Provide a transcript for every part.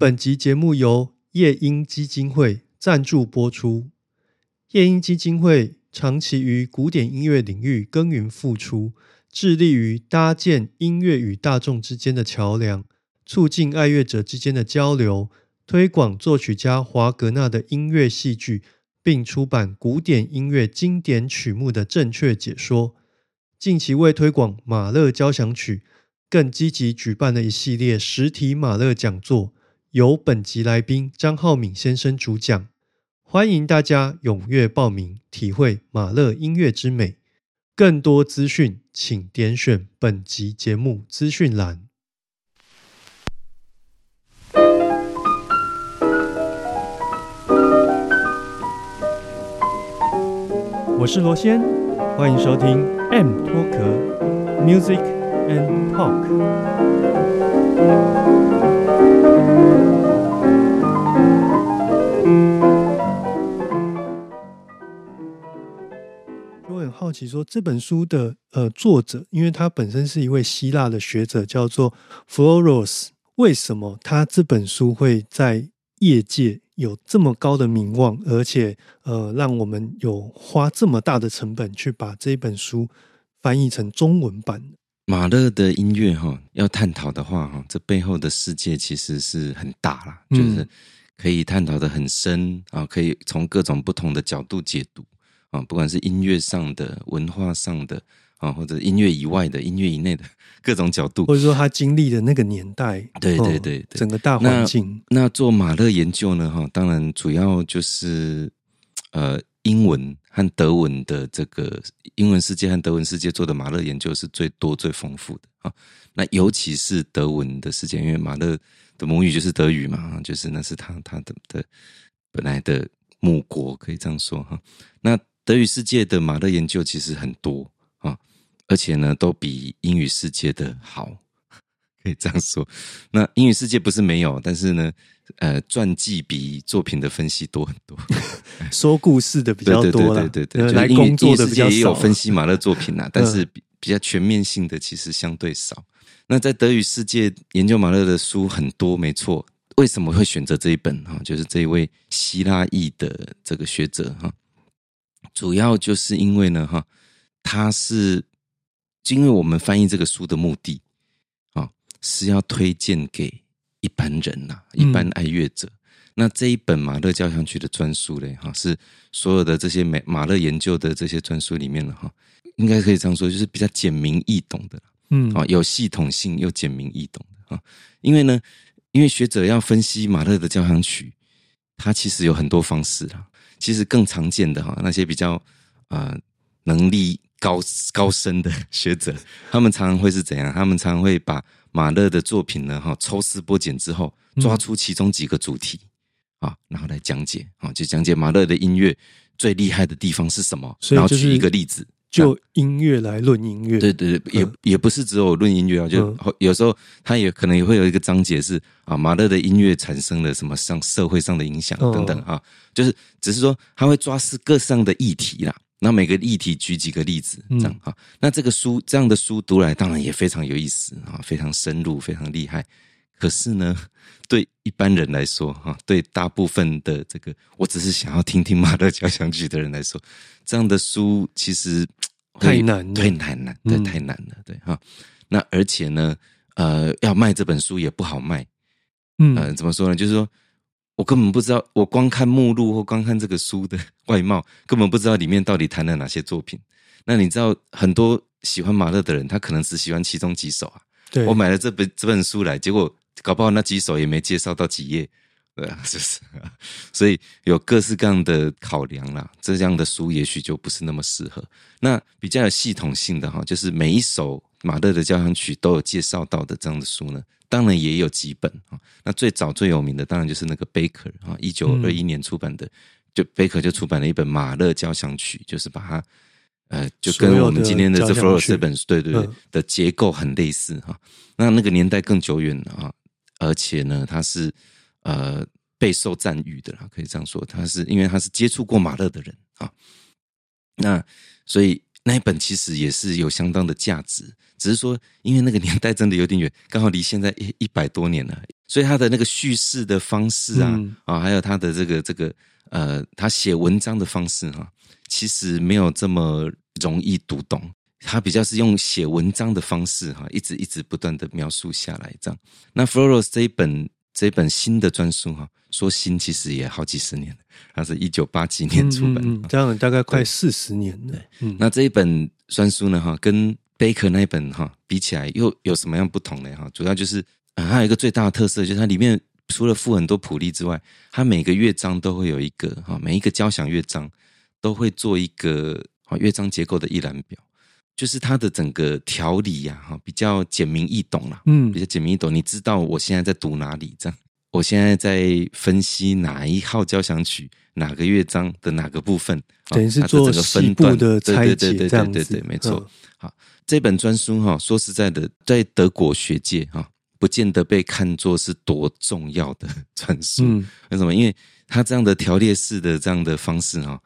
本集节目由夜莺基金会赞助播出。夜莺基金会长期于古典音乐领域耕耘付出，致力于搭建音乐与大众之间的桥梁，促进爱乐者之间的交流，推广作曲家华格纳的音乐戏剧，并出版古典音乐经典曲目的正确解说。近期为推广马勒交响曲，更积极举办了一系列实体马勒讲座。由本集来宾张浩敏先生主讲，欢迎大家踊跃报名，体会马勒音乐之美。更多资讯，请点选本集节目资讯栏。我是罗先，欢迎收听 M 脱壳 Music and Talk。好奇，说这本书的呃作者，因为他本身是一位希腊的学者，叫做 Floros，为什么他这本书会在业界有这么高的名望，而且呃让我们有花这么大的成本去把这本书翻译成中文版？马勒的音乐哈，要探讨的话哈，这背后的世界其实是很大啦，就是可以探讨的很深啊，可以从各种不同的角度解读啊，不管是音乐上的、文化上的啊，或者音乐以外的、音乐以内的各种角度，或者说他经历的那个年代，对对对，整个大环境。那做马勒研究呢？哈，当然主要就是呃。英文和德文的这个英文世界和德文世界做的马勒研究是最多最丰富的啊。那尤其是德文的世界，因为马勒的母语就是德语嘛，就是那是他他的的本来的母国，可以这样说哈。那德语世界的马勒研究其实很多啊，而且呢都比英语世界的好，可以这样说。那英语世界不是没有，但是呢。呃，传记比作品的分析多很多，说故事的比较多了。对对对，来工作的比较少。也有分析马勒作品呐，但是比比较全面性的其实相对少。那在德语世界研究马勒的书很多，没错。为什么会选择这一本哈？就是这一位希腊裔的这个学者哈，主要就是因为呢哈，他是因为我们翻译这个书的目的啊，是要推荐给。一般人呐，一般爱乐者，那这一本马勒交响曲的专书嘞，哈，是所有的这些美马勒研究的这些专书里面了哈，应该可以这样说，就是比较简明易懂的，嗯，啊，有系统性又简明易懂的啊，因为呢，因为学者要分析马勒的交响曲，他其实有很多方式啊，其实更常见的哈，那些比较啊能力高高深的学者，他们常常会是怎样？他们常常会把马勒的作品呢，哈，抽丝剥茧之后，抓出其中几个主题啊，然后来讲解啊，就讲解马勒的音乐最厉害的地方是什么，然后举一个例子，就音乐来论音乐。对对对，也也不是只有论音乐啊，就有时候他也可能也会有一个章节是啊，马勒的音乐产生了什么上社会上的影响等等啊，就是只是说他会抓是各上的议题啦。那每个议题举几个例子，这样哈。那这个书这样的书读来，当然也非常有意思啊，非常深入，非常厉害。可是呢，对一般人来说，哈，对大部分的这个，我只是想要听听马勒交响曲的人来说，这样的书其实太难，太难了，对，太难了，对哈。那而且呢，呃，要卖这本书也不好卖，嗯，怎么说呢？就是说。我根本不知道，我光看目录或光看这个书的外貌，根本不知道里面到底谈了哪些作品。那你知道，很多喜欢马勒的人，他可能只喜欢其中几首啊。对，我买了这本这本书来，结果搞不好那几首也没介绍到几页，对啊，是不是？所以有各式各样的考量啦，这样的书也许就不是那么适合。那比较有系统性的哈，就是每一首马勒的交响曲都有介绍到的这样的书呢。当然也有几本啊，那最早最有名的当然就是那个贝克啊，一九二一年出版的，就贝克就出版了一本马勒交响曲，就是把它呃，就跟我们今天的这 Flores 这本书对对对的结构很类似哈。那那个年代更久远了啊，而且呢，他是呃备受赞誉的啦，可以这样说，他是因为他是接触过马勒的人啊，那所以那一本其实也是有相当的价值，只是说因为那个年代真的有点远，刚好离现在一一百多年了，所以他的那个叙事的方式啊，啊，还有他的这个这个呃，他写文章的方式哈，其实没有这么容易读懂。他比较是用写文章的方式哈，一直一直不断的描述下来这样。那 Floros 这一本这本新的专书哈，说新其实也好几十年了，它是一九八几年出版，这样大概快四十年了。那这一本专书呢哈，跟贝壳那一本哈比起来，又有什么样不同呢哈？主要就是还有一个最大的特色，就是它里面除了附很多谱例之外，它每个乐章都会有一个哈，每一个交响乐章都会做一个啊乐章结构的一览表。就是它的整个条理呀，哈，比较简明易懂啦，嗯，比较简明易懂。你知道我现在在读哪里？这样，我现在在分析哪一号交响曲，哪个乐章的哪个部分，等于是做分段的拆解，这样对对，没错。好，这本专书哈，说实在的，在德国学界哈，不见得被看作是多重要的专书。为什么？因为它这样的条列式的这样的方式哈，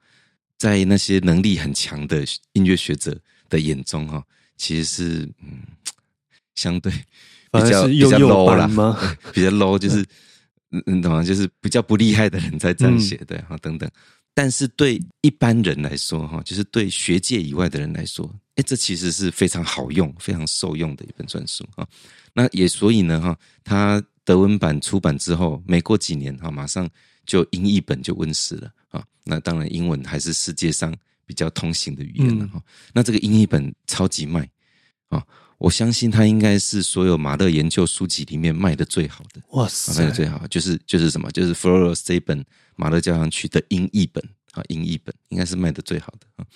在那些能力很强的音乐学者。的眼中哈，其实是嗯，相对比较比较 low 啦，比较 low 就是 嗯懂吗？就是比较不厉害的人在这样写的哈等等。但是对一般人来说哈，就是对学界以外的人来说，哎，这其实是非常好用、非常受用的一本专书啊。那也所以呢哈，它德文版出版之后，没过几年哈，马上就英译本就问世了啊。那当然，英文还是世界上。比较通行的语言了哈，那这个英译本超级卖啊！我相信它应该是所有马勒研究书籍里面卖的最好的。哇塞，卖的最好就是就是什么？就是 Floros 这本马勒交响曲的英译本啊，英译本应该是卖的最好的啊。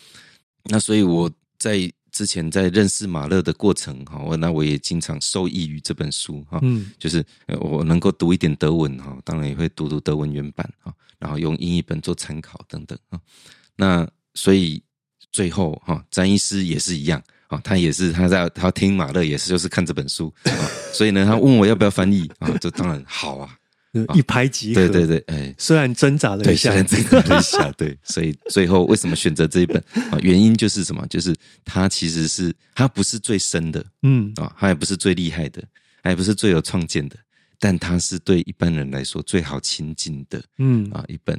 那所以我在之前在认识马勒的过程哈，我那我也经常受益于这本书哈，嗯，就是我能够读一点德文哈，当然也会读读德文原版哈，然后用英译本做参考等等啊，那。所以最后哈，詹医师也是一样啊，他也是他在他听马勒也是就是看这本书啊，所以呢，他问我要不要翻译啊，这当然好啊，一拍即合。对对对，哎，虽然挣扎了一下，虽然挣扎了一下，对，所以最后为什么选择这一本啊？原因就是什么？就是他其实是他不是最深的，嗯啊，他也不是最厉害的，也不是最有创建的，但它是对一般人来说最好亲近的，嗯啊，一本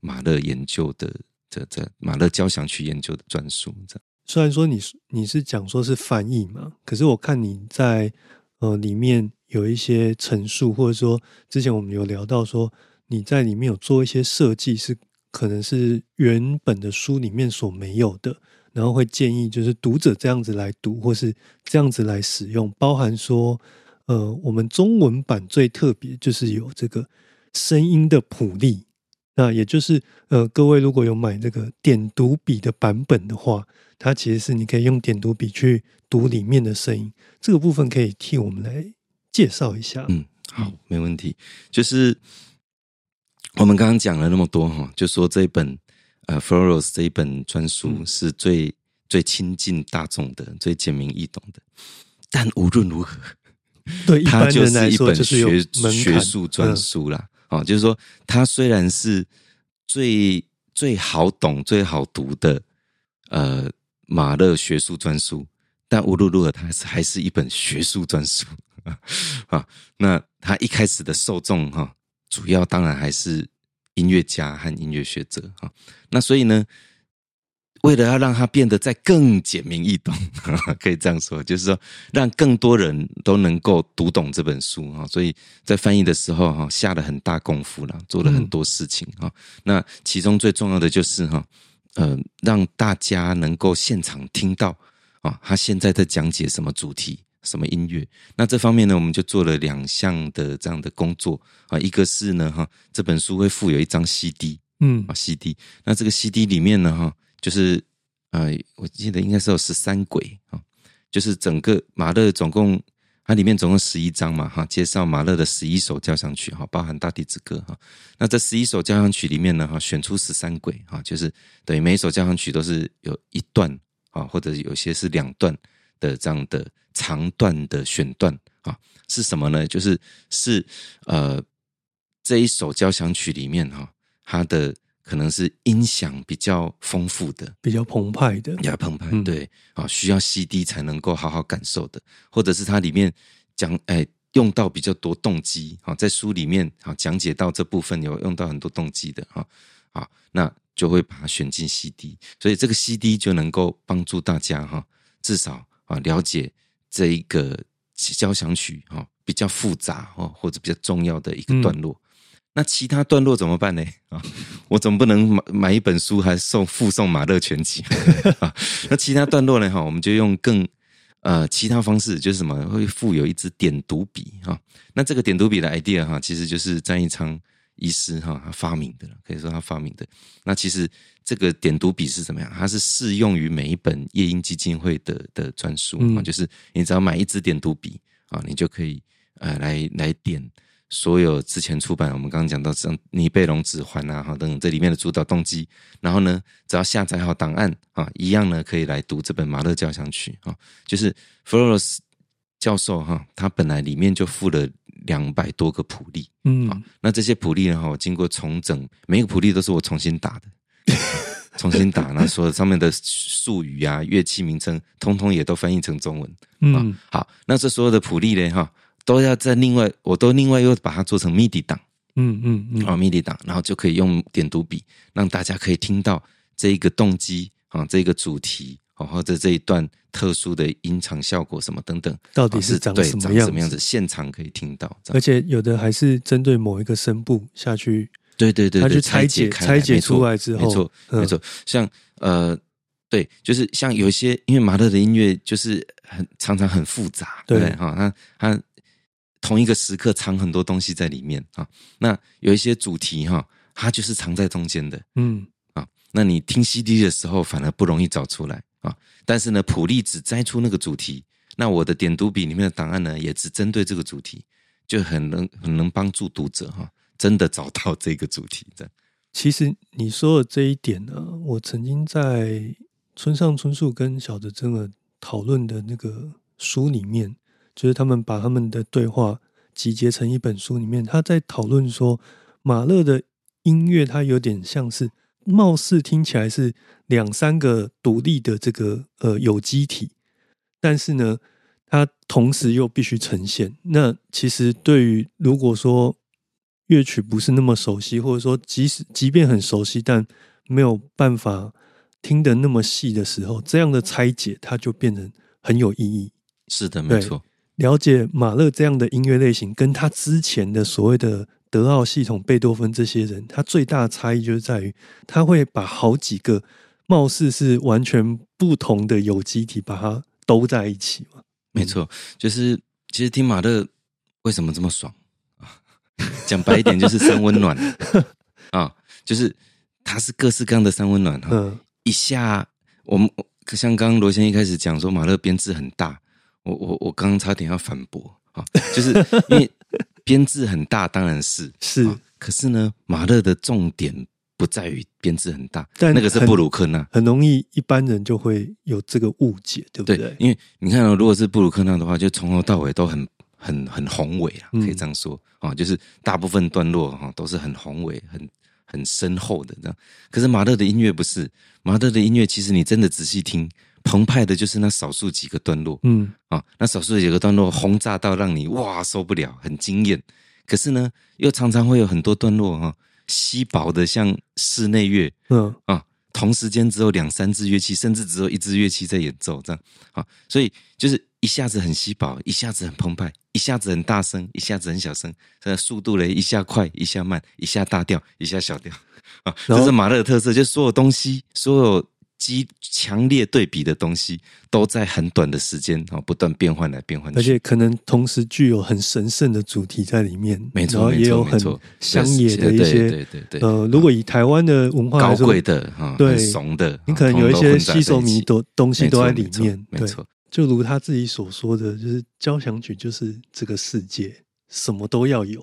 马勒研究的。这这马勒交响曲研究的专书，这样虽然说你你是讲说是翻译嘛，可是我看你在呃里面有一些陈述，或者说之前我们有聊到说你在里面有做一些设计，是可能是原本的书里面所没有的，然后会建议就是读者这样子来读，或是这样子来使用，包含说呃我们中文版最特别就是有这个声音的谱例。那也就是，呃，各位如果有买这个点读笔的版本的话，它其实是你可以用点读笔去读里面的声音。这个部分可以替我们来介绍一下。嗯，好，没问题。就是我们刚刚讲了那么多哈，就说这一本呃 Floros 这一本专书是最最亲近大众的、最简明易懂的。但无论如何，对它就是一本学学术专书啦。啊，就是说，它虽然是最最好懂、最好读的呃马勒学术专书，但无论如何，它还是一本学术专书 啊。那它一开始的受众哈，主要当然还是音乐家和音乐学者哈。那所以呢？为了要让它变得再更简明易懂，可以这样说，就是说让更多人都能够读懂这本书啊，所以在翻译的时候哈下了很大功夫了，做了很多事情啊。那其中最重要的就是哈，呃，让大家能够现场听到啊，他现在在讲解什么主题、什么音乐。那这方面呢，我们就做了两项的这样的工作啊，一个是呢哈，这本书会附有一张 CD，嗯啊 CD，那这个 CD 里面呢哈。就是，呃，我记得应该是有十三轨啊，就是整个马勒总共，它里面总共十一章嘛，哈，介绍马勒的十一首交响曲，哈，包含大地之歌，哈。那这十一首交响曲里面呢，哈，选出十三轨，哈，就是等于每一首交响曲都是有一段啊，或者有些是两段的这样的长段的选段啊，是什么呢？就是是呃这一首交响曲里面哈，它的。可能是音响比较丰富的，比较澎湃的，比较澎湃，嗯。对。啊，需要 CD 才能够好好感受的，或者是它里面讲哎用到比较多动机啊，在书里面啊讲解到这部分有用到很多动机的哈啊，那就会把它选进 CD，所以这个 CD 就能够帮助大家哈，至少啊了解这一个交响曲哈比较复杂哈或者比较重要的一个段落。那其他段落怎么办呢？啊，我总不能买买一本书还送附送马勒全集 啊？那其他段落呢？哈，我们就用更呃其他方式，就是什么会附有一支点读笔哈。那这个点读笔的 idea 哈，其实就是张一昌医师哈他发明的，可以说他发明的。那其实这个点读笔是怎么样？它是适用于每一本夜莺基金会的的专书啊，嗯就是你只要买一支点读笔啊，你就可以呃来来点。所有之前出版，我们刚刚讲到像尼贝龙指环啊，哈等等这里面的主导动机，然后呢，只要下载好档案啊，一样呢可以来读这本马勒交响曲啊，就是弗洛斯教授哈，他本来里面就附了两百多个谱例，嗯啊，那这些谱例呢，哈，我经过重整，每一个谱例都是我重新打的，重新打，那所有上面的术语啊、乐器名称，通通也都翻译成中文。嗯好，那这所有的谱例呢，哈，都要在另外，我都另外又把它做成 MIDI 档嗯嗯嗯，啊，MIDI 档，然后就可以用点读笔，让大家可以听到这一个动机啊，这个主题。哦，或者这一段特殊的音场效果什么等等，到底啊是长对什么样子长什么样子？现场可以听到，而且有的还是针对某一个声部下去，对对对，对他去拆解开拆解出来之后没错嗯没错，像呃，对，就是像有一些，因为马勒的音乐就是很常常很复杂，对哈？他他同一个时刻藏很多东西在里面啊。那有一些主题哈，它就是藏在中间的嗯啊。那你听 CD 的时候，反而不容易找出来啊。但是呢，普利只摘出那个主题，那我的点读笔里面的档案呢，也只针对这个主题，就很能很能帮助读者哈，真的找到这个主题的。其实你说的这一点呢、我曾经在村上春树跟小泽征尔讨论的那个书里面，就是他们把他们的对话集结成一本书里面，他在讨论说，马勒的音乐它有点像是，貌似听起来是两三个独立的这个呃有机体，但是呢，它同时又必须呈现。那其实对于如果说乐曲不是那么熟悉，或者说即使即便很熟悉，但没有办法听得那么细的时候，这样的拆解它就变得很有意义。是的，对没错。了解马勒这样的音乐类型，跟他之前的所谓的德奥系统、贝多芬这些人，他最大的差异就是在于，他会把好几个貌似是完全不同的有机体，把它兜在一起嘛。没错，就是其实听马勒为什么这么爽啊？讲白一点就是三温暖 啊，就是它是各式各样的三温暖哈。嗯一下我们像刚刚罗先一开始讲说马勒编制很大，我我我刚刚差点要反驳啊，就是因为编制很大，当然是 是啊可是呢，马勒的重点不在于编制很大，但那个是布鲁克纳。很容易一般人就会有这个误解，对不对，对？因为你看、哦，如果是布鲁克纳的话，就从头到尾都很很很宏伟啊，嗯可以这样说啊、就是大部分段落哈、都是很宏伟、很很深厚的这样。可是马勒的音乐不是，马勒的音乐其实你真的仔细听，澎湃的就是那少数几个段落。嗯。啊、那少数几个段落轰炸到让你哇受不了，很惊艳。可是呢，又常常会有很多段落哈、稀薄的像室内乐，嗯。啊，同时间只有两三支乐器，甚至只有一支乐器在演奏，这样。啊，所以就是一下子很稀薄，一下子很澎湃，一下子很大声，一下子很小声，这个速度嘞一下快，一下慢，一下大调，一下小调。啊，这是马勒的特色，就是所有东西，所有激强烈对比的东西，都在很短的时间啊不断变换来变换去，而且可能同时具有很神圣的主题在里面，没错也有很乡野的一对些对对对呃，如果以台湾的文化来说，高贵的哈，对很怂的，你啊可能有一些吸收迷在一起。的东西都在里面，对，没错。就如他自己所说的，就是交响曲就是这个世界，什么都要有，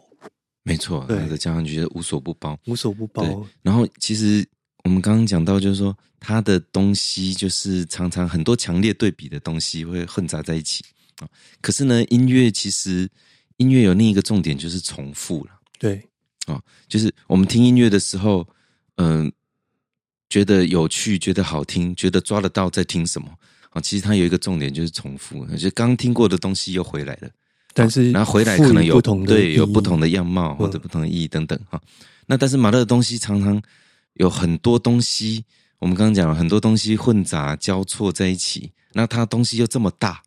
没错，对。他的交响曲是无所不包。无所不包。，然后其实我们刚刚讲到，就是说他的东西就是常常很多强烈对比的东西会混杂在一起啊。可是呢，音乐其实音乐有另一个重点就是重复了对，啊，就是我们听音乐的时候，嗯、觉得有趣，觉得好听，觉得抓得到在听什么啊。其实它有一个重点就是重复，就是刚听过的东西又回来了。但是然后回来可能有不同的对有不同的样貌或者不同的意义等等哈。那但是马勒的东西常常有很多东西，我们刚刚讲了很多东西混杂交错在一起，那它东西又这么大，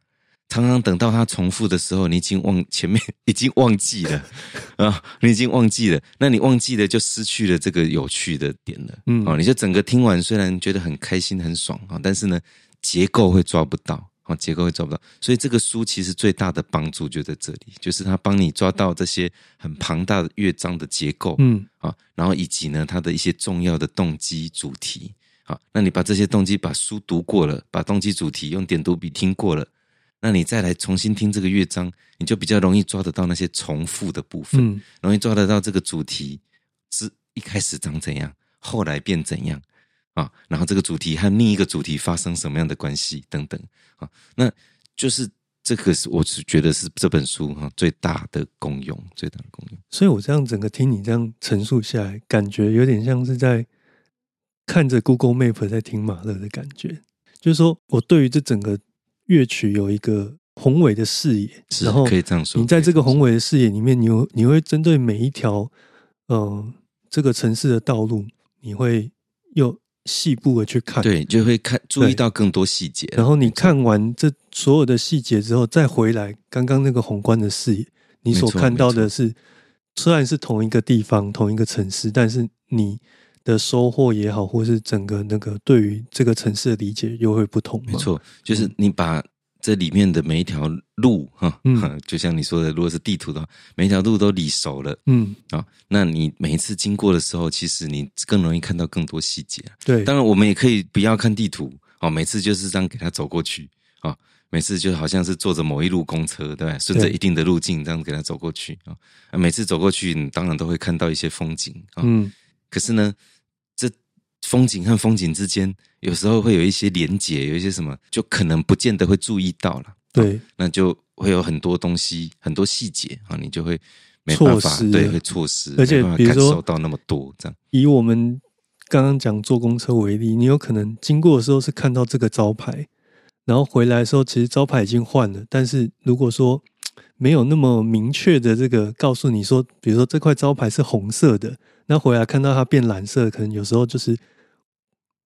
常常等到它重复的时候，你已经忘前面已经忘记了 啊，你已经忘记了，那你忘记了就失去了这个有趣的点了，嗯哦，你就整个听完虽然觉得很开心很爽啊，但是呢结构会抓不到。哦，结构会抓不到，所以这个书其实最大的帮助就在这里，就是它帮你抓到这些很庞大的乐章的结构，嗯啊，然后以及呢它的一些重要的动机主题，好，那你把这些动机把书读过了，把动机主题用点读笔听过了，那你再来重新听这个乐章，你就比较容易抓得到那些重复的部分，嗯容易抓得到这个主题是一开始长怎样，后来变怎样啊，然后这个主题和另一个主题发生什么样的关系等等啊，那就是这个是我是觉得是这本书哈最大的功用，最大的功用。所以我这样整个听你这样陈述下来，感觉有点像是在看着 Google Map 在听马勒的感觉。就是说我对于这整个乐曲有一个宏伟的视野，是然后可以这样说你在这个宏伟的视野里面，你有你会针对每一条呃这个城市的道路，你会又细部的去看。对，就会看注意到更多细节。然后你看完这所有的细节之后，再回来刚刚那个宏观的视野，你所看到的是虽然是同一个地方、同一个城市，但是你的收获也好，或是整个那个对于这个城市的理解又会不同。没错，就是你把这里面的每一条路哈，嗯就像你说的，如果是地图的话，每一条路都理熟了嗯，啊，那你每一次经过的时候，其实你更容易看到更多细节。对，当然，我们也可以不要看地图哦，每次就是这样给他走过去啊，每次就好像是坐着某一路公车，对吧？顺着一定的路径这样给他走过去每次走过去，你当然都会看到一些风景啊。嗯可是呢，这风景和风景之间，有时候会有一些连结，有一些什么，就可能不见得会注意到了。对，那就会有很多东西，很多细节啊，你就会没办法对，会错失，而且比如说受到那么多这样。以我们刚刚讲坐公车为例，你有可能经过的时候是看到这个招牌，然后回来的时候其实招牌已经换了，但是如果说没有那么明确的这个告诉你说，比如说这块招牌是红色的，那回来看到它变蓝色，可能有时候就是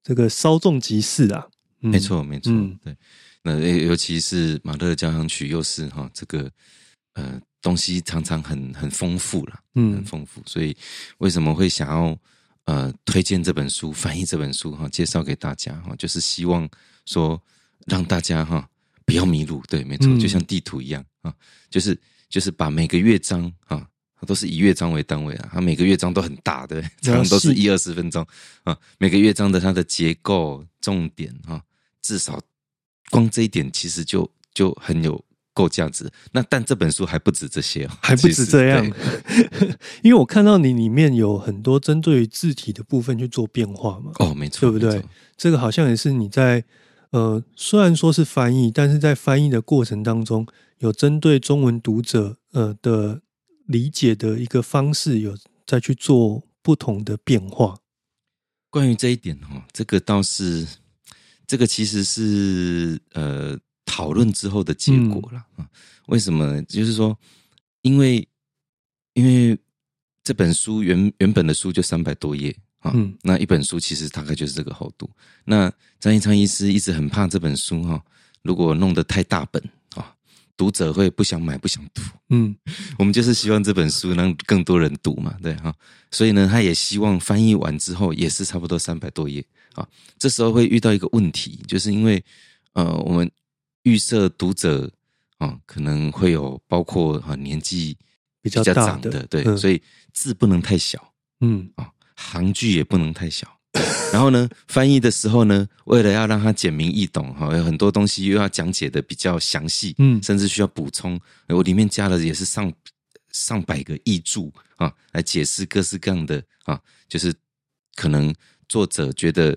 这个稍纵即逝啊。嗯没，错，没错，嗯对。那尤尤其是马勒的交响曲，又是哈这个呃东西常常很很丰富了，嗯很嗯丰富。所以为什么会想要呃推荐这本书、翻译这本书哈，介绍给大家哈，就是希望说让大家哈不要迷路。对，没错，嗯就像地图一样啊，就是就是把每个乐章啊。它都是以乐章为单位啊，它每个乐章都很大，对不对，常常都是一二十分钟啊。每个乐章的它的结构、重点啊，至少光这一点其实就就很有够价值。那但这本书还不止这些哦，还不止这样，因为我看到你里面有很多针对于字体的部分去做变化嘛。哦，没错，对不对这个好像也是你在呃，虽然说是翻译，但是在翻译的过程当中，有针对中文读者呃的理解的一个方式，有再去做不同的变化。关于这一点哈，这个倒是，这个其实是呃讨论之后的结果了啊、为什么呢？就是说，因为因为这本书原原本的书就三百多页啊，嗯那一本书其实大概就是这个厚度。那张一昌医师一直很怕这本书哈，如果弄得太大本啊，读者会不想买、不想读。嗯 我们就是希望这本书让更多人读嘛，对哈，所以呢，他也希望翻译完之后也是差不多三百多页啊。这时候会遇到一个问题，就是因为呃，我们预设读者啊，可能会有包括啊年纪比较较大的长的，对，嗯所以字不能太小嗯啊，行距也不能太小。然后呢，翻译的时候呢，为了要让它简明易懂，哈，有很多东西又要讲解的比较详细，嗯甚至需要补充。我里面加了也是上上百个译注啊，来解释各式各样的啊，就是可能作者觉得，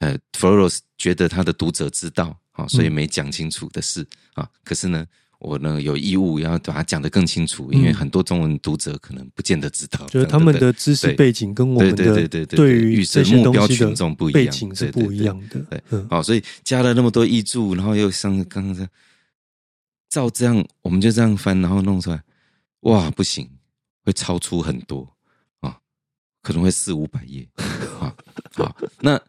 呃 f l o r o s 觉得他的读者知道啊，所以没讲清楚的事啊。可是呢，我呢有义务要把它讲得更清楚，因为很多中文读者可能不见得知道，就是他们的知识背景跟我们的对于这些目标群众不一样，背景是不一样的。对，好，所以加了那么多译注，然后又像刚刚这样，照这样我们就这样翻，然后弄出来，哇，不行，会超出很多啊，可能会四五百页啊，好，那。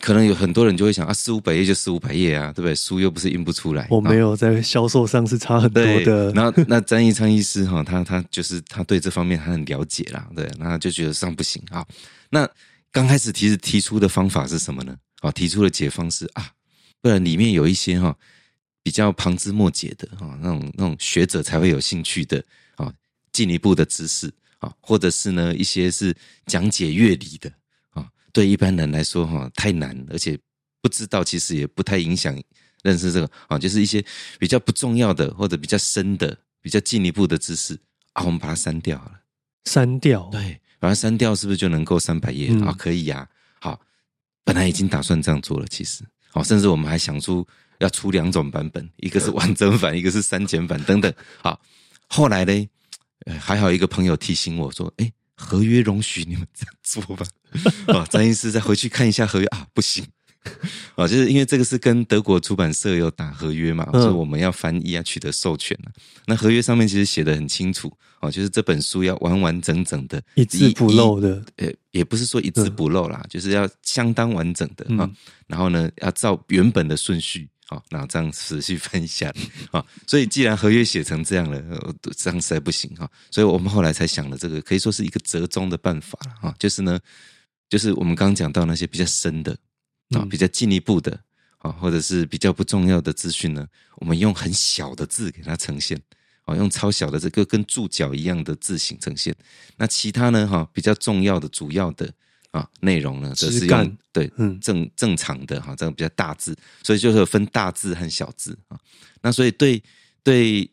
可能有很多人就会想啊，四五百页就四五百页啊，对不对？书又不是印不出来。我没有在销售上是差很多的。然后那张一昌医师哈，他他就是他对这方面他很了解啦，对，那就觉得这样不行啊。那刚开始提提出的方法是什么呢？啊，提出的解方是啊，不然里面有一些哈比较旁枝末节的哈那种那种学者才会有兴趣的啊进一步的知识啊，或者是呢一些是讲解乐理的。对一般人来说，哈太难，而且不知道，其实也不太影响认识这个啊，就是一些比较不重要的或者比较深的、比较进一步的知识啊，我们把它删掉了。删掉，对，把它删掉，是不是就能够三百页啊？可以呀。好，本来已经打算这样做了，其实，哦，甚至我们还想出要出两种版本，一个是 完整版，一个是删减版等等。好，后来呢，还好一个朋友提醒我说，哎。合约容许你们这样做吧？啊，张医师再回去看一下合约。啊，不行。啊，就是因为这个是跟德国出版社有打合约嘛，所以我们要翻译啊取得授权那合约上面其实写的很清楚啊，就是这本书要完完整整的，一字不漏的，呃，也不是说一字不漏啦，就是要相当完整的啊。然后呢，要照原本的顺序。好，那这样仔细分享啊，所以既然合约写成这样了，这样实在不行哈，所以我们后来才想了这个，可以说是一个折中的办法了哈，就是呢，就是我们刚刚讲到那些比较深的啊，比较进一步的啊，或者是比较不重要的资讯呢，我们用很小的字给它呈现，啊，用超小的这个跟注脚一样的字形呈现，那其他呢哈，比较重要的主要的。啊，内容呢，则是用对，嗯，正正常的哈，这样比较大字，所以就是分大字和小字啊。那所以对对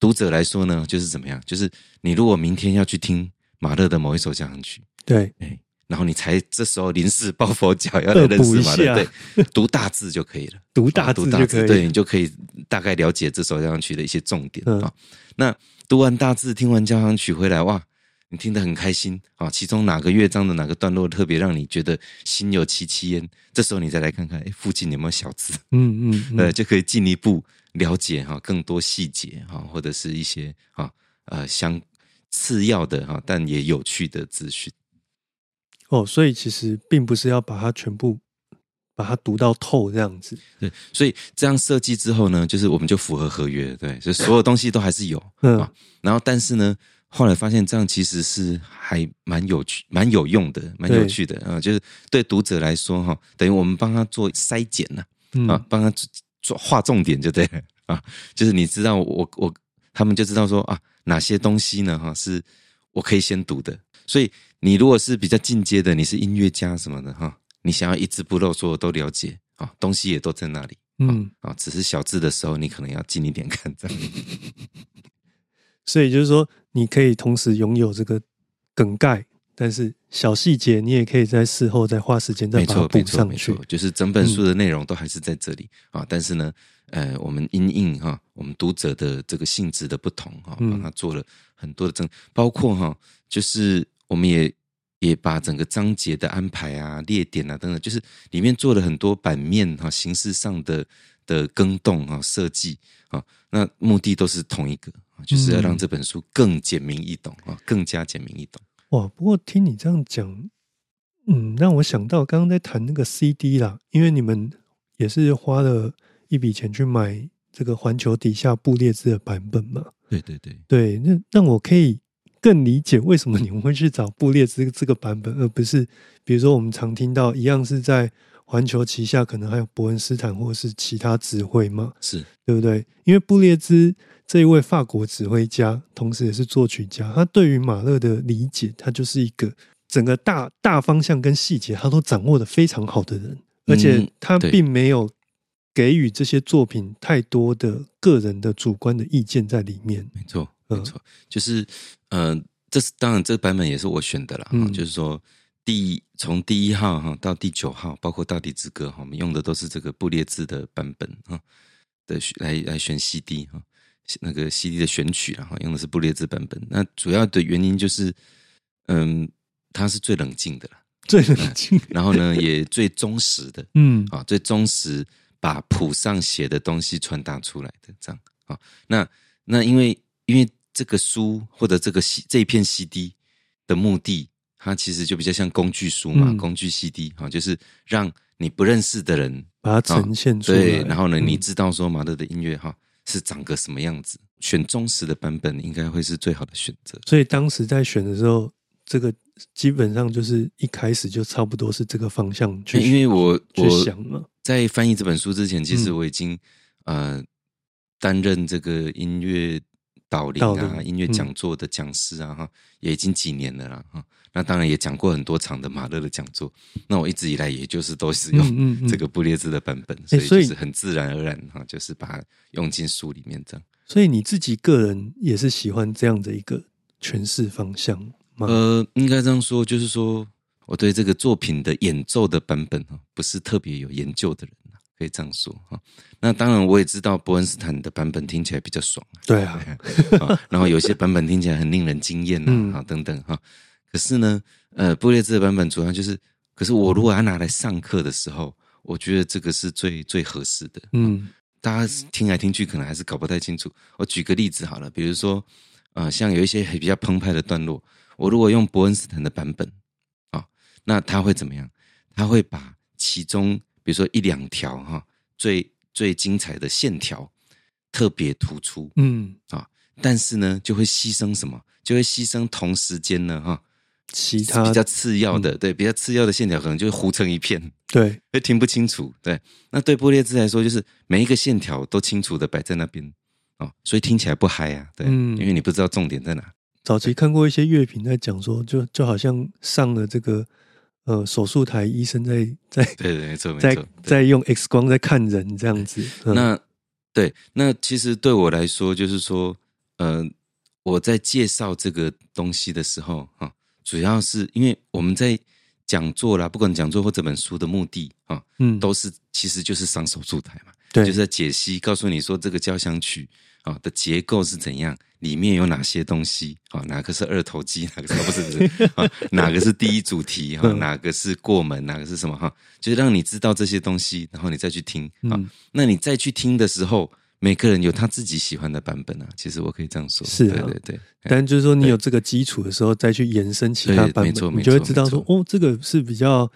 读者来说呢，就是怎么样？就是你如果明天要去听马勒的某一首交响曲，对，哎，然后你才这时候临时抱佛脚要来认识马勒，对，读大字就可以了，读大字就可以，对你就可以大概了解这首交响曲的一些重点啊。那读完大字，听完交响曲回来，哇！你听得很开心啊，其中哪个乐章的哪个段落特别让你觉得心有戚戚焉？这时候你再来看看，哎，附近有没有小字？嗯嗯，呃，就可以进一步了解哈更多细节哈，或者是一些啊呃相次要的哈，但也有趣的资讯。哦，所以其实并不是要把它全部把它读到透这样子。对，所以这样设计之后呢，就是我们就符合合约，对，就所有东西都还是有啊。然后，但是呢。后来发现这样其实是还蛮有趣、蛮有用的、蛮有趣的啊！就是对读者来说哈，等于我们帮他做筛检了啊，帮他做划重点就对了啊。就是你知道我我他们就知道说啊，哪些东西呢哈是我可以先读的。所以你如果是比较进阶的，你是音乐家什么的哈，你想要一字不漏，所有都了解啊，东西也都在那里，嗯啊，只是小字的时候你可能要近一点看这样。所以就是说，你可以同时拥有这个梗概，但是小细节你也可以在事后再花时间再把它补上去。就是整本书的内容都还是在这里啊，但是呢，呃，我们因应哈，我们读者的这个性质的不同哈，帮他做了很多的整，包括哈，就是我们也也把整个章节的安排啊、列点啊等等，就是里面做了很多版面哈、形式上的的更动啊、设计啊，那目的都是同一个。就是要让这本书更简明易懂啊，更加简明易懂。哇！不过听你这样讲，嗯，让我想到刚刚在谈那个 CD 啦，因为你们也是花了一笔钱去买这个环球底下布列兹的版本嘛。对对对对，那那我可以更理解为什么你们会去找布列兹这个版本，而不是比如说我们常听到一样是在环球旗下，可能还有伯恩斯坦或者是其他指挥嘛？是对不对？因为布列兹。这一位法国指挥家，同时也是作曲家，他对于马勒的理解，他就是一个整个大大方向跟细节，他都掌握的非常好的人，而且他并没有给予这些作品太多的个人的主观的意见在里面。没错，没错，就是呃，这是当然，这个版本也是我选的啦。嗯，就是说第从第一号哈到第九号，包括《大地之歌》哈，我们用的都是这个布列兹的版本哈的来来选 CD 哈。那个 CD 的选曲然后用的是布列兹版本。那主要的原因就是，嗯，它是最冷静的了，最冷静，然后呢也最忠实的，嗯啊，最忠实把谱上写的东西传达出来的这样啊。那那因为因为这个书或者这个 C 这一片 CD 的目的，它其实就比较像工具书嘛，嗯工具 CD 啊，就是让你不认识的人把它呈现出来。对，然后呢，嗯你知道说马勒的音乐哈是长个什么样子，选忠实的版本应该会是最好的选择。所以当时在选的时候，这个基本上就是一开始就差不多是这个方向去，因为我去我想嘛，在翻译这本书之前，其实嗯我已经、呃担任这个音乐导聆啊、聆音乐讲座的讲师啊，哈、也已经几年了啦，哈。那当然也讲过很多场的马勒的讲座。那我一直以来也就是都是用这个布列兹的版本，所以所以就是很自然而然哈，就是把它用进书里面这样。所以你自己个人也是喜欢这样的一个诠释方向吗？呃，应该这样说，就是说我对这个作品的演奏的版本哈，不是特别有研究的人啊可以这样说哈。那当然，我也知道伯恩斯坦的版本听起来比较爽啊，对啊，啊然后有些版本听起来很令人惊艳啊等等哈。可是呢，呃，布列兹的版本主要就是，可是我如果要拿来上课的时候，我觉得这个是最最合适的。嗯大家听来听去可能还是搞不太清楚。我举个例子好了，比如说，呃，像有一些比较澎湃的段落，我如果用伯恩斯坦的版本啊、那他会怎么样？他会把其中比如说一两条哈、最最精彩的线条特别突出，嗯啊，但是呢，就会牺牲什么？就会牺牲同时间呢哈、其他嗯比较次要的，对，比较次要的线条可能就会糊成一片。对，会听不清楚。对，那对波列兹来说，就是每一个线条都清楚的摆在那边哦，所以听起来不嗨啊。对，嗯因为你不知道重点在哪。早期看过一些乐评在讲说，就就好像上了这个呃手术台，医生在在对对，没错没在错。对在用 X 光在看人这样子。嗯那对，那其实对我来说，就是说，呃，我在介绍这个东西的时候，哈、主要是因为我们在讲座啦，不管讲座或这本书的目的啊、嗯，都是其实就是上手术台嘛。对，就是在解析，告诉你说这个交响曲啊的结构是怎样，里面有哪些东西？啊，哪个是二头肌，哪个是不是不是啊，哪个是第一主题哈，嗯。哪个是过门，哪个是什么哈，就是让你知道这些东西，然后你再去听啊嗯。那你再去听的时候，每个人有他自己喜欢的版本啊。其实我可以这样说，是啊。对对对，但就是说，你有这个基础的时候，再去延伸其他对版本，你就会知道说，哦，这个是比较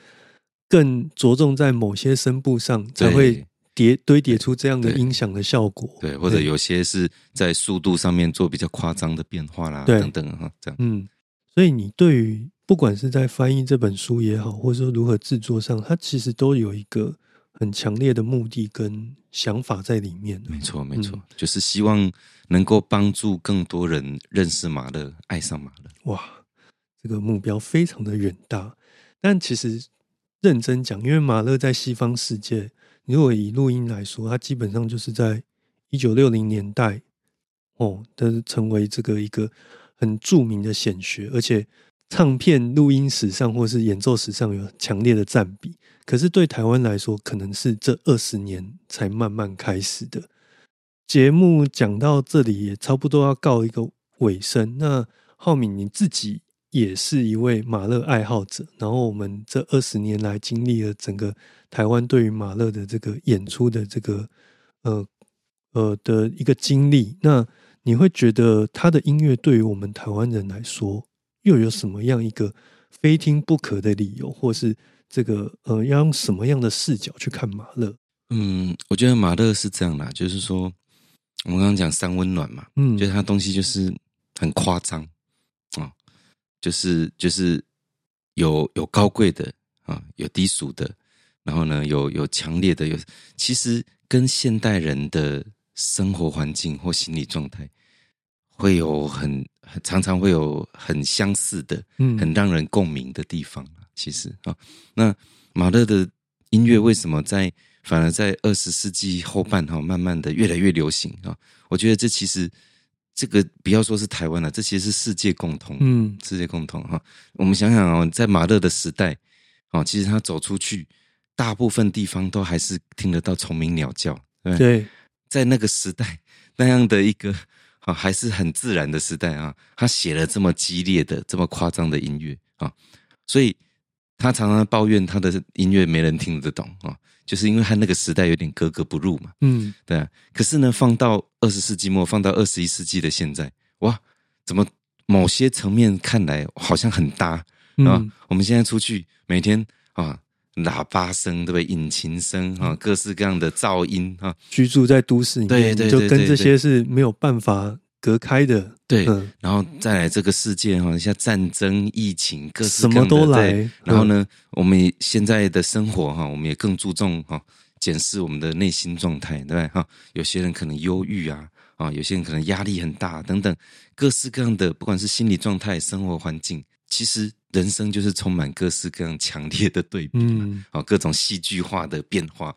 更着重在某些声部上，才会对叠堆叠出这样的音响的效果。对，或者有些是在速度上面做比较夸张的变化啦，对等等哈，这样。嗯，所以你对于不管是在翻译这本书也好，或者说如何制作上，它其实都有一个很强烈的目的跟想法在里面。没错，没错，嗯就是希望能够帮助更多人认识马勒，爱上马勒。哇，这个目标非常的远大。但其实认真讲，因为马勒在西方世界，你如果以录音来说，它基本上就是在一九六零年代哦，的成为这个一个很著名的显学，而且唱片录音史上或是演奏史上有强烈的占比。可是对台湾来说，可能是这二十年才慢慢开始的。节目讲到这里也差不多要告一个尾声。那浩敏你自己也是一位马勒爱好者，然后我们这二十年来经历了整个台湾对于马勒的这个演出的这个呃呃的一个经历。那你会觉得他的音乐对于我们台湾人来说，又有什么样一个非听不可的理由，或是这个呃要用什么样的视角去看马勒？嗯，我觉得马勒是这样啦，就是说，我们刚刚讲三温暖嘛，嗯，就是他东西就是很夸张啊，就是就是有有高贵的啊，有低俗的，然后呢有有强烈的，有其实跟现代人的生活环境或心理状态会有很很常常会有很相似的，嗯很让人共鸣的地方啊。其实啊，那马勒的音乐为什么在反而在二十世纪后半哈，慢慢的越来越流行啊？我觉得这其实这个不要说是台湾了，这其实是世界共同，嗯世界共同哈。我们想想哦，在马勒的时代，哦，其实他走出去，大部分地方都还是听得到虫鸣鸟叫？对，在那个时代，那样的一个啊，还是很自然的时代啊，他写了这么激烈的、这么夸张的音乐啊，所以他常常抱怨他的音乐没人听得懂啊，就是因为他那个时代有点格格不入嘛。嗯，对啊。可是呢，放到二十世纪末，放到二十一世纪的现在，哇，怎么某些层面看来好像很搭啊？嗯我们现在出去每天啊，喇叭声对不对？引擎声啊，各式各样的噪音啊，居住在都市里面，对对就跟这些是没有办法隔开的。对，嗯然后再来这个世界哈，像战争、疫情，各式什么各样的都来对然后呢，我们现在的生活哈，我们也更注重哈检视我们的内心状态，对不对哈？有些人可能忧郁啊，啊，有些人可能压力很大等等，各式各样的，不管是心理状态、生活环境，其实人生就是充满各式各样强烈的对比嘛。嗯啊，各种戏剧化的变化。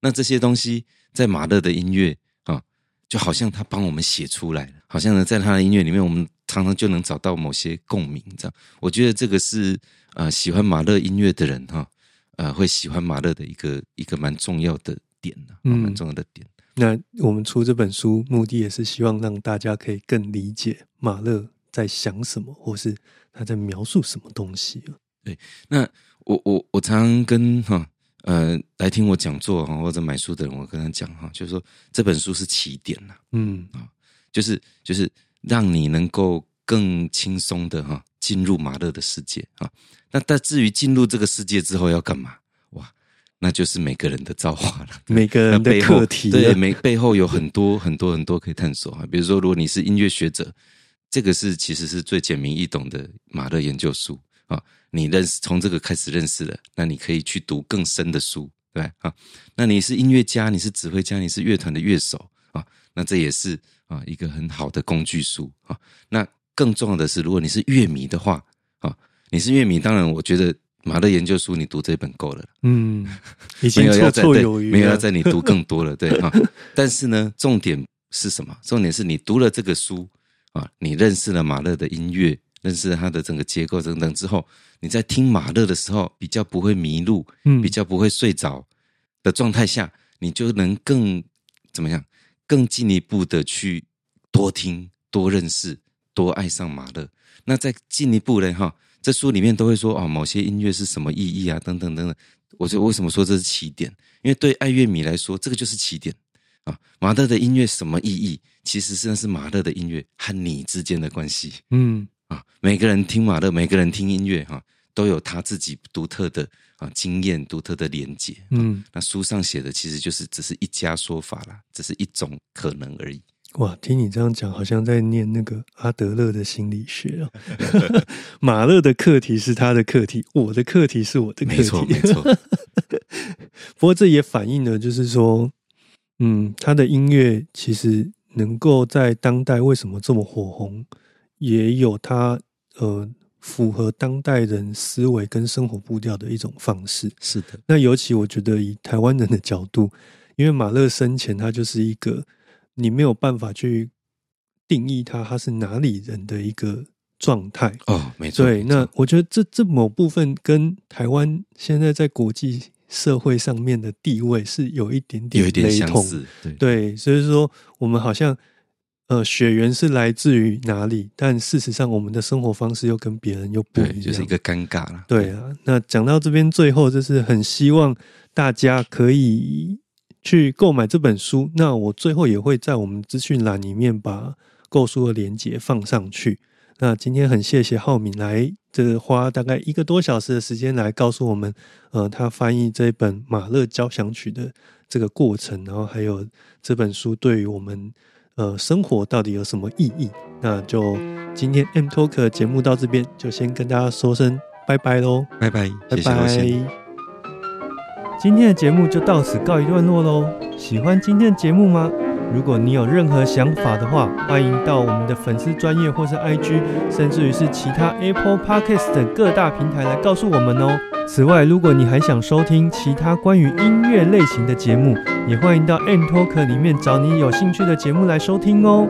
那这些东西在马勒的音乐啊，就好像他帮我们写出来了，好像呢，在他的音乐里面，我们常常就能找到某些共鸣。这样，我觉得这个是呃喜欢马勒音乐的人哈，呃会喜欢马勒的一个一个蛮重要的点呢、蛮重要的点。那我们出这本书，目的也是希望让大家可以更理解马勒在想什么，或是他在描述什么东西。对那我我我常常跟哈呃来听我讲座哈或者买书的人，我跟他讲哈，就是说这本书是起点呐、嗯就是就是让你能够更轻松的哈进入马勒的世界啊。那但至于进入这个世界之后要干嘛？哇，那就是每个人的造化了。每个人的课题啊对，每背后有很多很多很多可以探索啊。比如说，如果你是音乐学者，这个是其实是最简明易懂的马勒研究书啊。你认识从这个开始认识了，那你可以去读更深的书，对吧啊。那你是音乐家，你是指挥家，你是乐团的乐手啊，那这也是啊一个很好的工具书啊。那更重要的是，如果你是乐迷的话啊，你是乐迷，当然我觉得马勒研究书你读这本够了。嗯，已没经绰有要再对绰有余了，没有要在你读更多了，对哈。但是呢，重点是什么？重点是你读了这个书啊，你认识了马勒的音乐，认识了他的整个结构等等之后，你在听马勒的时候，比较不会迷路，嗯比较不会睡着的状态下，你就能更怎么样？更进一步的去多听、多认识、多爱上马勒。那再进一步呢？哈，这书里面都会说哦，某些音乐是什么意义啊，等等等等。我就为什么说这是起点？因为对爱乐迷来说，这个就是起点啊。马勒的音乐什么意义？其实是那是马勒的音乐和你之间的关系嗯啊。每个人听马勒，每个人听音乐哈、都有他自己独特的啊经验、独特的连结。嗯，那书上写的其实就是只是一家说法啦，只是一种可能而已。哇，听你这样讲，好像在念那个阿德勒的心理学啊。马勒的课题是他的课题，我的课题是我的课题。没错，没错。不过这也反映了，就是说，嗯，他的音乐其实能够在当代为什么这么火红，也有他呃符合当代人思维跟生活步调的一种方式。是的，那尤其我觉得以台湾人的角度，因为马勒生前他就是一个你没有办法去定义他他是哪里人的一个状态。哦，没错。对，那我觉得这这某部分跟台湾现在在国际社会上面的地位是有一点点有一点。相似，对，对，所以说我们好像呃血缘是来自于哪里，但事实上我们的生活方式又跟别人又不一对，样，就是一个尴尬啦。对啊，那讲到这边，最后就是很希望大家可以去购买这本书。那我最后也会在我们资讯栏里面把购书的链接放上去。那今天很谢谢浩敏来，这花大概一个多小时的时间来告诉我们，呃，他翻译这本马勒交响曲的这个过程，然后还有这本书对于我们呃生活到底有什么意义。那就今天 M Talk 的节目到这边，就先跟大家说声拜拜喽。拜拜，拜谢谢罗先。拜。今天的节目就到此告一段落喽。喜欢今天的节目吗？如果你有任何想法的话，欢迎到我们的粉丝专业或是 IG，甚至于是其他 Apple Podcast 等各大平台来告诉我们哦。此外，如果你还想收听其他关于音乐类型的节目，也欢迎到 M Talk 里面找你有兴趣的节目来收听哦。